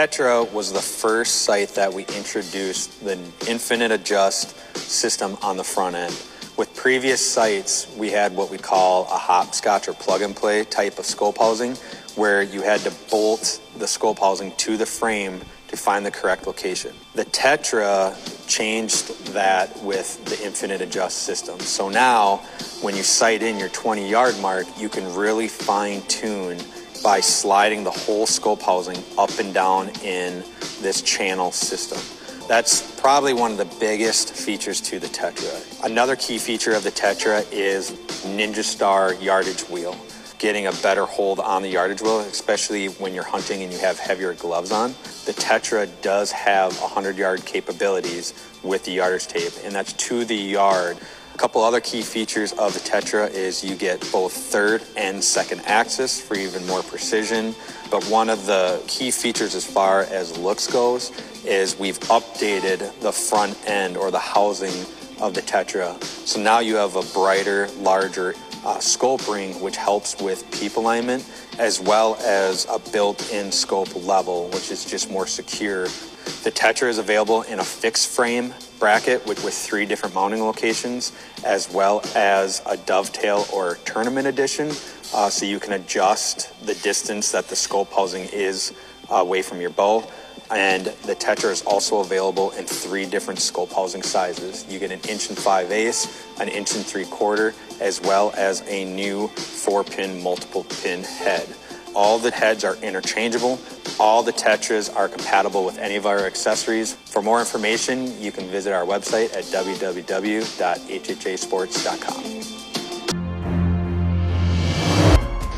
Tetra was the first site that we introduced the infinite adjust system on the front end. With previous sites, we had what we call a hopscotch or plug and play type of scope housing, where you had to bolt the scope housing to the frame to find the correct location. The Tetra changed that with the infinite adjust system. So now, when you sight in your 20 yard mark, you can really fine tune by sliding the whole scope housing up and down in this channel system. That's probably one of the biggest features to the Tetra. Another key feature of the Tetra is Ninja Star yardage wheel. Getting a better hold on the yardage wheel, especially when you're hunting and you have heavier gloves on. The Tetra does have 100 yard capabilities with the yardage tape, and that's to the yard couple other key features of the Tetra is you get both third and second axis for even more precision. But one of the key features as far as looks goes is we've updated the front end or the housing of the Tetra. So now you have a brighter, larger uh, scope ring, which helps with peep alignment, as well as a built-in scope level, which is just more secure. The Tetra is available in a fixed frame bracket with, with three different mounting locations, as well as a dovetail or tournament edition. Uh, so you can adjust the distance that the scope housing is uh, away from your bow. And the Tetra is also available in three different scope housing sizes. You get an inch and five eighths, an inch and three quarter, as well as a new four pin multiple pin head. All the heads are interchangeable. All the Tetras are compatible with any of our accessories. For more information, you can visit our website at www.hhasports.com.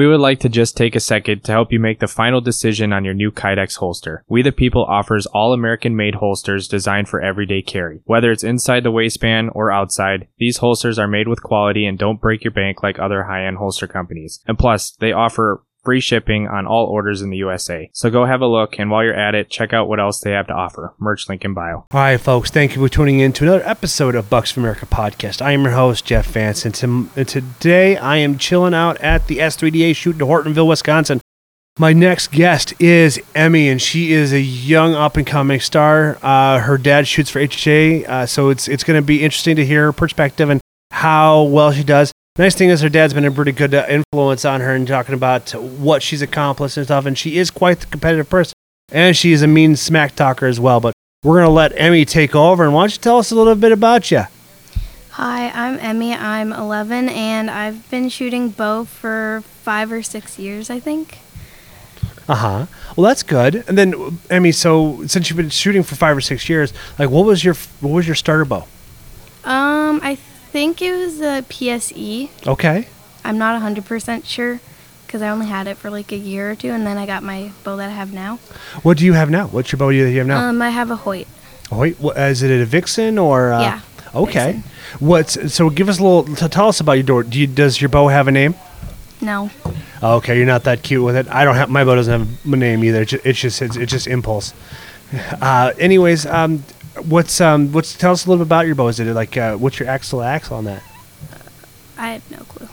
We would like to just take a second to help you make the final decision on your new Kydex holster. We the People offers all American made holsters designed for everyday carry. Whether it's inside the waistband or outside, these holsters are made with quality and don't break your bank like other high end holster companies. And plus, they offer free shipping on all orders in the USA. So go have a look, and while you're at it, check out what else they have to offer. Merch link in bio. All right, folks, thank you for tuning in to another episode of Bucks for America podcast. I am your host, Jeff Vance, and, to, and today I am chilling out at the S3DA shoot in Hortonville, Wisconsin. My next guest is Emmy, and she is a young up and coming star. Uh, her dad shoots for HHA, uh, so it's it's going to be interesting to hear her perspective and how well she does nice thing is her dad's been a pretty good uh, influence on her and talking about what she's accomplished and stuff. And she is quite the competitive person, and she is a mean smack talker as well. But we're gonna let Emmy take over, and why don't you tell us a little bit about you? Hi, I'm Emmy. I'm 11, and I've been shooting bow for five or six years, I think. Uh huh. Well, that's good. And then, Emmy, so since you've been shooting for five or six years, like, what was your what was your starter bow? Um, I think it was a PSE. Okay. I'm not 100% sure because I only had it for like a year or two, and then I got my bow that I have now. What do you have now? What's your bow that you have now? Um, I have a Hoyt. Hoyt? What, is it a Vixen or? Uh, yeah. Okay. Vixen. What's so? Give us a little. To tell us about your door. Do you, does your bow have a name? No. Okay, you're not that cute with it. I don't have my bow doesn't have a name either. It's just it's just, it's, it's just impulse. Uh, anyways, um, What's um what's tell us a little bit about your bow? Is it like uh, what's your axle axle on that? I have no clue.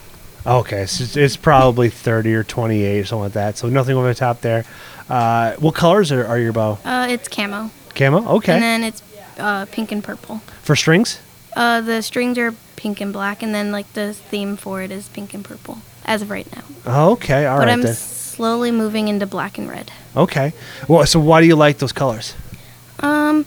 Okay, so it's, it's probably 30 or 28 or something like that. So nothing over the top there. Uh, what colors are, are your bow? Uh, it's camo. Camo? Okay. And then it's uh, pink and purple. For strings? Uh, the strings are pink and black, and then like the theme for it is pink and purple as of right now. Okay, all but right I'm then. slowly moving into black and red. Okay. Well, so why do you like those colors? Um,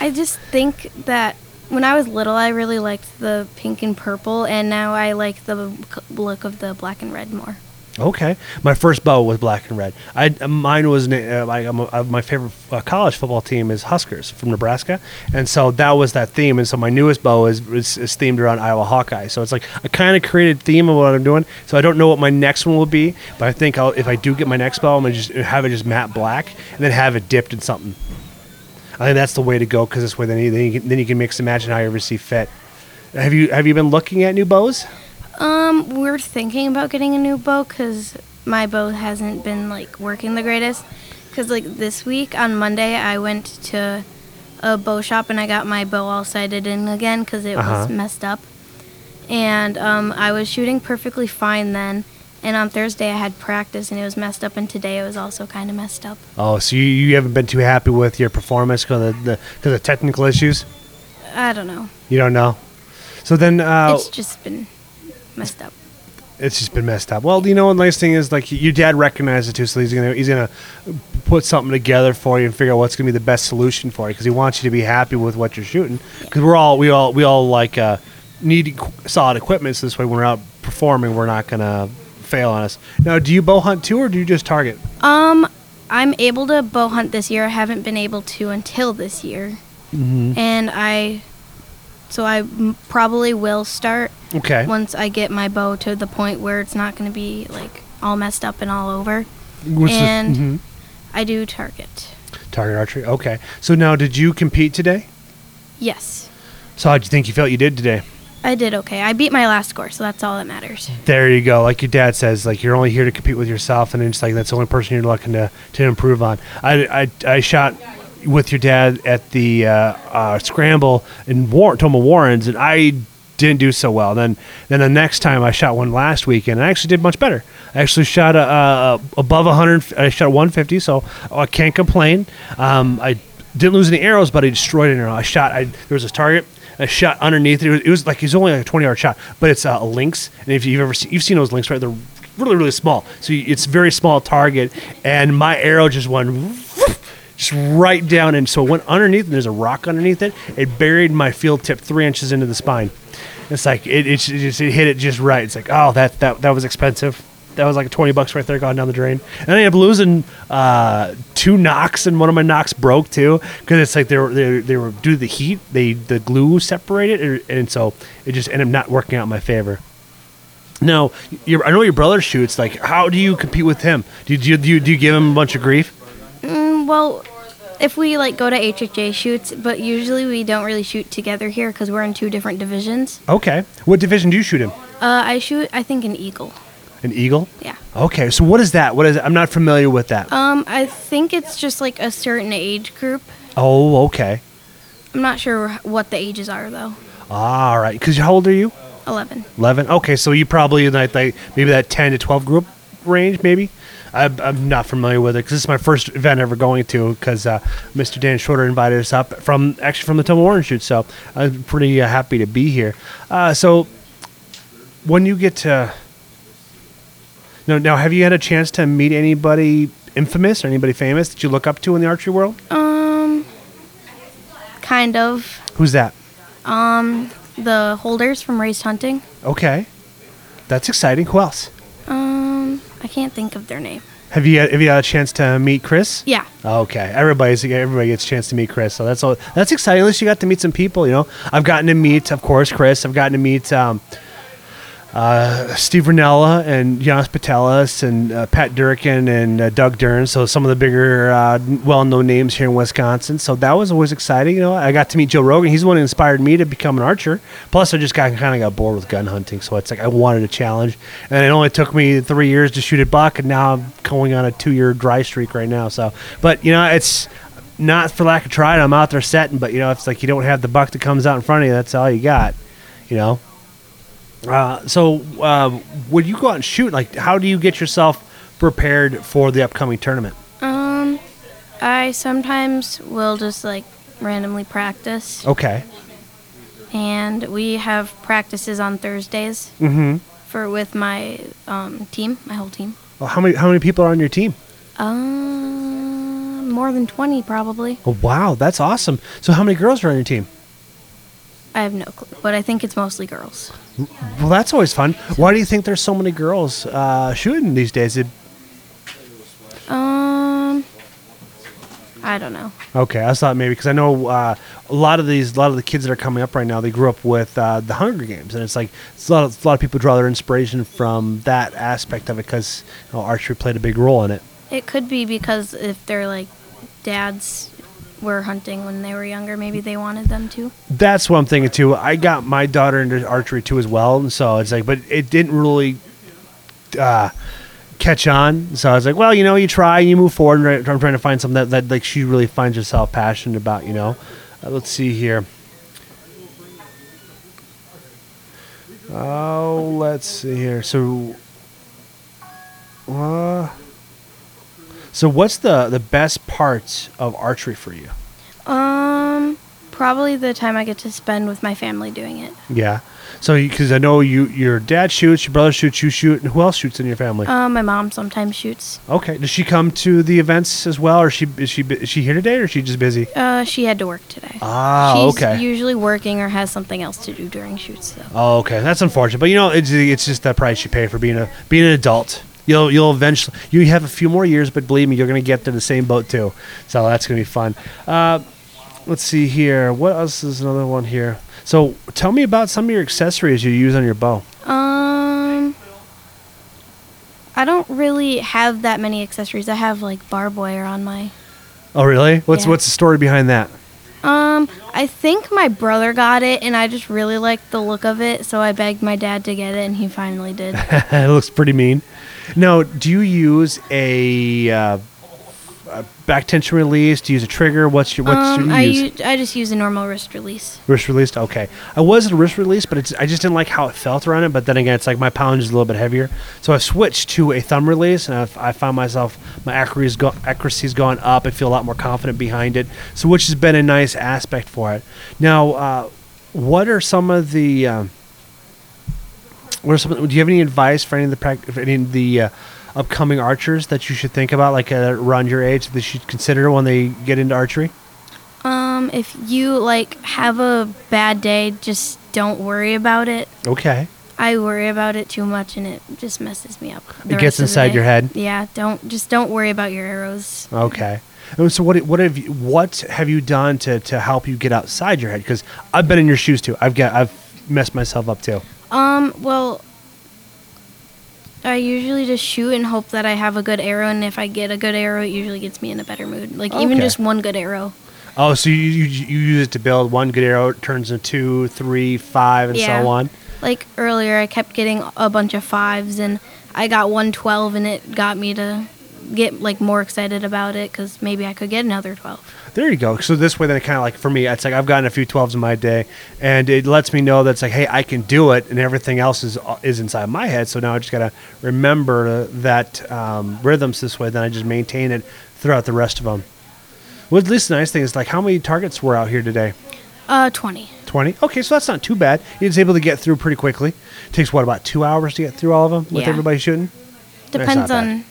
I just think that when I was little, I really liked the pink and purple, and now I like the look of the black and red more. Okay. My first bow was black and red. I mine was uh, like uh, my favorite uh, college football team is Huskers from Nebraska, and so that was that theme. And so my newest bow is is, is themed around Iowa Hawkeye. So it's like a kind of created theme of what I'm doing. So I don't know what my next one will be, but I think I'll, if I do get my next bow, I'm gonna just have it just matte black and then have it dipped in something. I think that's the way to go because this way then you, then you, can, then you can mix and match and how you ever see fit. Have you have you been looking at new bows? Um, we're thinking about getting a new bow because my bow hasn't been like working the greatest. Because like this week on Monday, I went to a bow shop and I got my bow all sighted in again because it Uh-huh. was messed up. And um, I was shooting perfectly fine then. And on Thursday, I had practice and it was messed up. And today, it was also kind of messed up. Oh, so you, you haven't been too happy with your performance because of the because of technical issues? I don't know. You don't know. So then uh, It's just been messed up. it's just been messed up. Well, you know, the nice thing is like your dad recognized it too, so he's gonna he's gonna put something together for you and figure out what's gonna be the best solution for you because he wants you to be happy with what you're shooting. Because we're all we all we all like uh, need solid equipment, so this way when we're out performing, we're not gonna fail on us. Now, do you bow hunt too, or do you just target? Um, I'm able to bow hunt this year. I haven't been able to until this year, mm-hmm. and I, so I m- probably will start Okay. once I get my bow to the point where it's not going to be like all messed up and all over. What's the- and mhm. I do target. target archery. Okay. So now, did you compete today? Yes, So how'd you think you felt you did today? I did okay. I beat my last score, so that's all that matters. There you go. Like your dad says, like you're only here to compete with yourself, and it's like that's the only person you're looking to, to improve on. I, I, I shot with your dad at the uh, uh, scramble in War- Toma Warrens, and I didn't do so well. Then then the next time I shot one last weekend, I actually did much better. I actually shot a, a, above 100. I shot 150, so I can't complain. Um, I didn't lose any arrows, but I destroyed an arrow. I shot. I there was this target. I shot underneath it. It was, it was like it was only like a 20 yard shot, but it's uh, a lynx. And if you've ever seen, you've seen those lynx, right? They're really really small. So you, it's a very small target, and my arrow just went just right down, and so it went underneath. And there's a rock underneath it. It buried my field tip three inches into the spine. It's like it, it, just it hit it just right. It's like oh that that that was expensive. That was like twenty bucks right there gone down the drain. And I ended up losing uh, two nocks, and one of my nocks broke too because it's like they were they, they were due to the heat. They the glue separated, and- and so it just ended up not working out in my favor. Now, your, I know your brother shoots. Like, how do you compete with him? Do you, do you, do you, give him a bunch of grief? Mm, well, if we like go to HHJ shoots, but usually we don't really shoot together here because we're in two different divisions. Okay. What division do you shoot in? Uh, I shoot, I think, an eagle. An eagle. Yeah. Okay. So what is that? What is it? I'm not familiar with that. Um, I think it's just like a certain age group. oh, okay. I'm not sure what the ages are though. All right. Because how old are you? Eleven. 11 okay so you probably in that like maybe that 10 to 12 group range maybe I'm, I'm not familiar with it because this is my first event ever going to because uh, mr dan shorter invited us up from actually from the Toma Warren shoot so i'm pretty uh, happy to be here uh, so when you get to now, now have you had a chance to meet anybody infamous or anybody famous that you look up to in the archery world Um, kind of. who's that Um, the holders from Raised Hunting. okay that's exciting who else Um, I can't think of their name. have you have you had a chance to meet chris Yeah. Okay, everybody's everybody gets a chance to meet Chris, so that's all. That's exciting. At least you got to meet some people. You know, I've gotten to meet, of course, Chris. I've gotten to meet um, uh, Steve Rinella and Janis Putelis and uh, Pat Durkin and uh, Doug Dern. So some of the bigger, uh, well-known names here in Wisconsin. So that was always exciting. You know, I got to meet Joe Rogan. He's the one who inspired me to become an archer. Plus, I just got kind of got bored with gun hunting, so it's like I wanted a challenge. And it only took me three years to shoot a buck, and now I'm going on a two-year dry streak right now. So, but you know, it's not for lack of trying. I'm out there setting, but you know, it's like you don't have the buck that comes out in front of you. That's all you got. You know. Uh, so, uh, when you go out and shoot, like, how do you get yourself prepared for the upcoming tournament? Um, I sometimes will just like randomly practice, Okay. and we have practices on Thursdays Mm-hmm. for with my um, team, my whole team. Well, how many how many people are on your team? Um, more than twenty probably. Oh, wow, that's awesome. So, how many girls are on your team? I have no clue, but I think it's mostly girls. Well, that's always fun. Why do you think there's so many girls uh, shooting these days? It, Um, I don't know. okay, I thought maybe because I know uh, a lot of these, a lot of the kids that are coming up right now, they grew up with uh, the Hunger Games, and it's like it's a lot of a lot of people draw their inspiration from that aspect of it because you know, archery played a big role in it. It could be because if they're like dads were hunting when they were younger, maybe they wanted them to. That's what I'm thinking too. I got my daughter into archery too as well, and so it's like, but it didn't really uh, catch on. So I was like, well, you know, you try, you move forward. And I'm trying to find something that, that like she really finds herself passionate about. You know, uh, let's see here. Oh, let's see here. So, uh, so what's the the best parts of archery for you? Um, probably the time I get to spend with my family doing it. Yeah. So, because I know you, your dad shoots, your brother shoots, you shoot, and who else shoots in your family? Um, my mom sometimes shoots. okay. Does she come to the events as well, or is she is she is she here today, or is she just busy? Uh, she had to work today. Ah, She's okay. usually working or has something else to do during shoots. So. Oh, okay. That's unfortunate, but you know, it's it's just the price you pay for being a being an adult. You'll you'll eventually you have a few more years, but believe me, you're gonna get to the same boat too. So that's gonna be fun. Uh, let's see here. What else is another one here? So tell me about some of your accessories you use on your bow. Um, I don't really have that many accessories. I have like barbed wire on my. Oh, really? What's Yeah. what's the story behind that? Um, I think my brother got it, and I just really liked the look of it, so I begged my dad to get it, and he finally did. it looks pretty mean. Now, do you use a, uh, a back tension release? Do you use a trigger? What's your what's um, your I use? I just use a normal wrist release. wrist release. Okay, I was at a wrist release, but it's I just didn't like how it felt around it. But then again, it's like my pound is a little bit heavier, so I switched to a thumb release, and I've, I found myself my accuracy's go, accuracy's gone up. I feel a lot more confident behind it, so which has been a nice aspect for it. Now, uh, what are some of the um, what some? Do you have any advice for any of the prac- any of the uh, upcoming archers that you should think about, like uh, around your age, that they should consider when they get into archery? Um, if you like have a bad day, just don't worry about it. Okay. I worry about it too much, and it just messes me up. It gets rest of the inside your head? Yeah, don't just don't worry about your arrows. Okay. And so what what have you what have you done to, to help you get outside your head? Because I've been in your shoes too. I've got I've messed myself up too. Um, well, I usually just shoot and hope that I have a good arrow, and if I get a good arrow, it usually gets me in a better mood. Like even Okay. just one good arrow. Oh, so you, you you use it to build one good arrow it turns into two, three, five, and Yeah. so on. Like earlier, I kept getting a bunch of fives, and I got one twelve, and it got me to get like more excited about it because maybe I could get another twelve. There you go. So this way, then, it kind of like for me, it's like I've gotten a few twelves in my day, and it lets me know that's like, hey, I can do it, and everything else is is inside my head. So now I just gotta remember that um, rhythms this way. Then I just maintain it throughout the rest of them. Well, at least the nice thing is like how many targets were out here today? Uh, twenty. 20. Okay, so that's not too bad. He was able to get through pretty quickly. Takes what about two hours to get through all of them with Yeah. everybody shooting? Depends on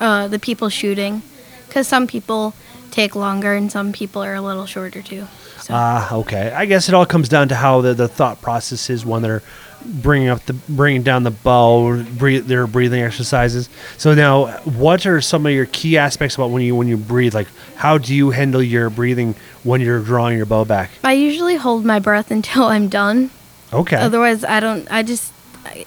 uh, the people shooting, because some people take longer and some people are a little shorter too. So. Ah, okay. I guess it all comes down to how the, the thought process is when they're bringing up the bringing down the bow, breathe, their breathing exercises. So now, what are some of your key aspects about when you when you breathe? Like, how do you handle your breathing when you're drawing your bow back? I usually hold my breath until I'm done. Okay. Otherwise, I don't. I just. I,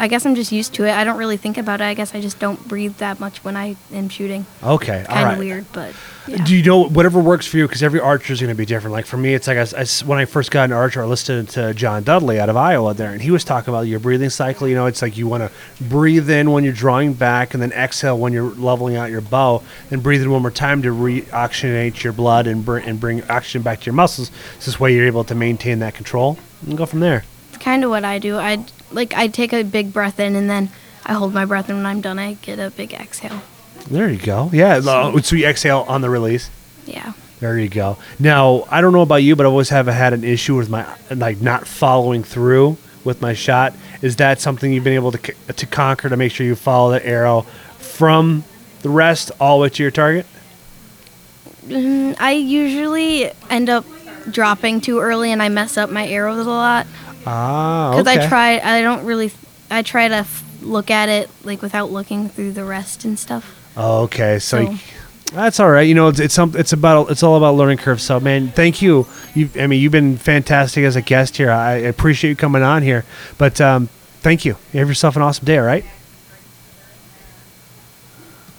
I guess I'm just used to it. I don't really think about it. I guess I just don't breathe that much when I am shooting. okay. all Kind of right. weird, but yeah. Do you know whatever works for you? Because every archer is going to be different. Like for me, it's like I, I when I first got an archer, I listened to John Dudley out of Iowa there, and he was talking about your breathing cycle. You know, it's like you want to breathe in when you're drawing back, and then exhale when you're leveling out your bow, and breathe in one more time to reoxygenate your blood and, br- and bring oxygen back to your muscles. So this way, you're able to maintain that control and go from there. It's kind of what I do. I like I take a big breath in and then I hold my breath and when I'm done I get a big exhale. There you go. Yeah. uh, So you exhale on the release. Yeah. There you go. Now I don't know about you, but I've always have had an issue with my like not following through with my shot. Is that something you've been able to to conquer to make sure you follow the arrow from the rest all the way to your target? Mm, I usually end up dropping too early and I mess up my arrows a lot Ah, because okay. I try I don't really I try to f- look at it like without looking through the rest and stuff. Okay, so, So- you- that's all right. You know, it's it's some it's about it's all about learning curve. So, man, thank you. You, I mean, you've been fantastic as a guest here. I appreciate you coming on here. But um, thank you. You have yourself an awesome day. All right.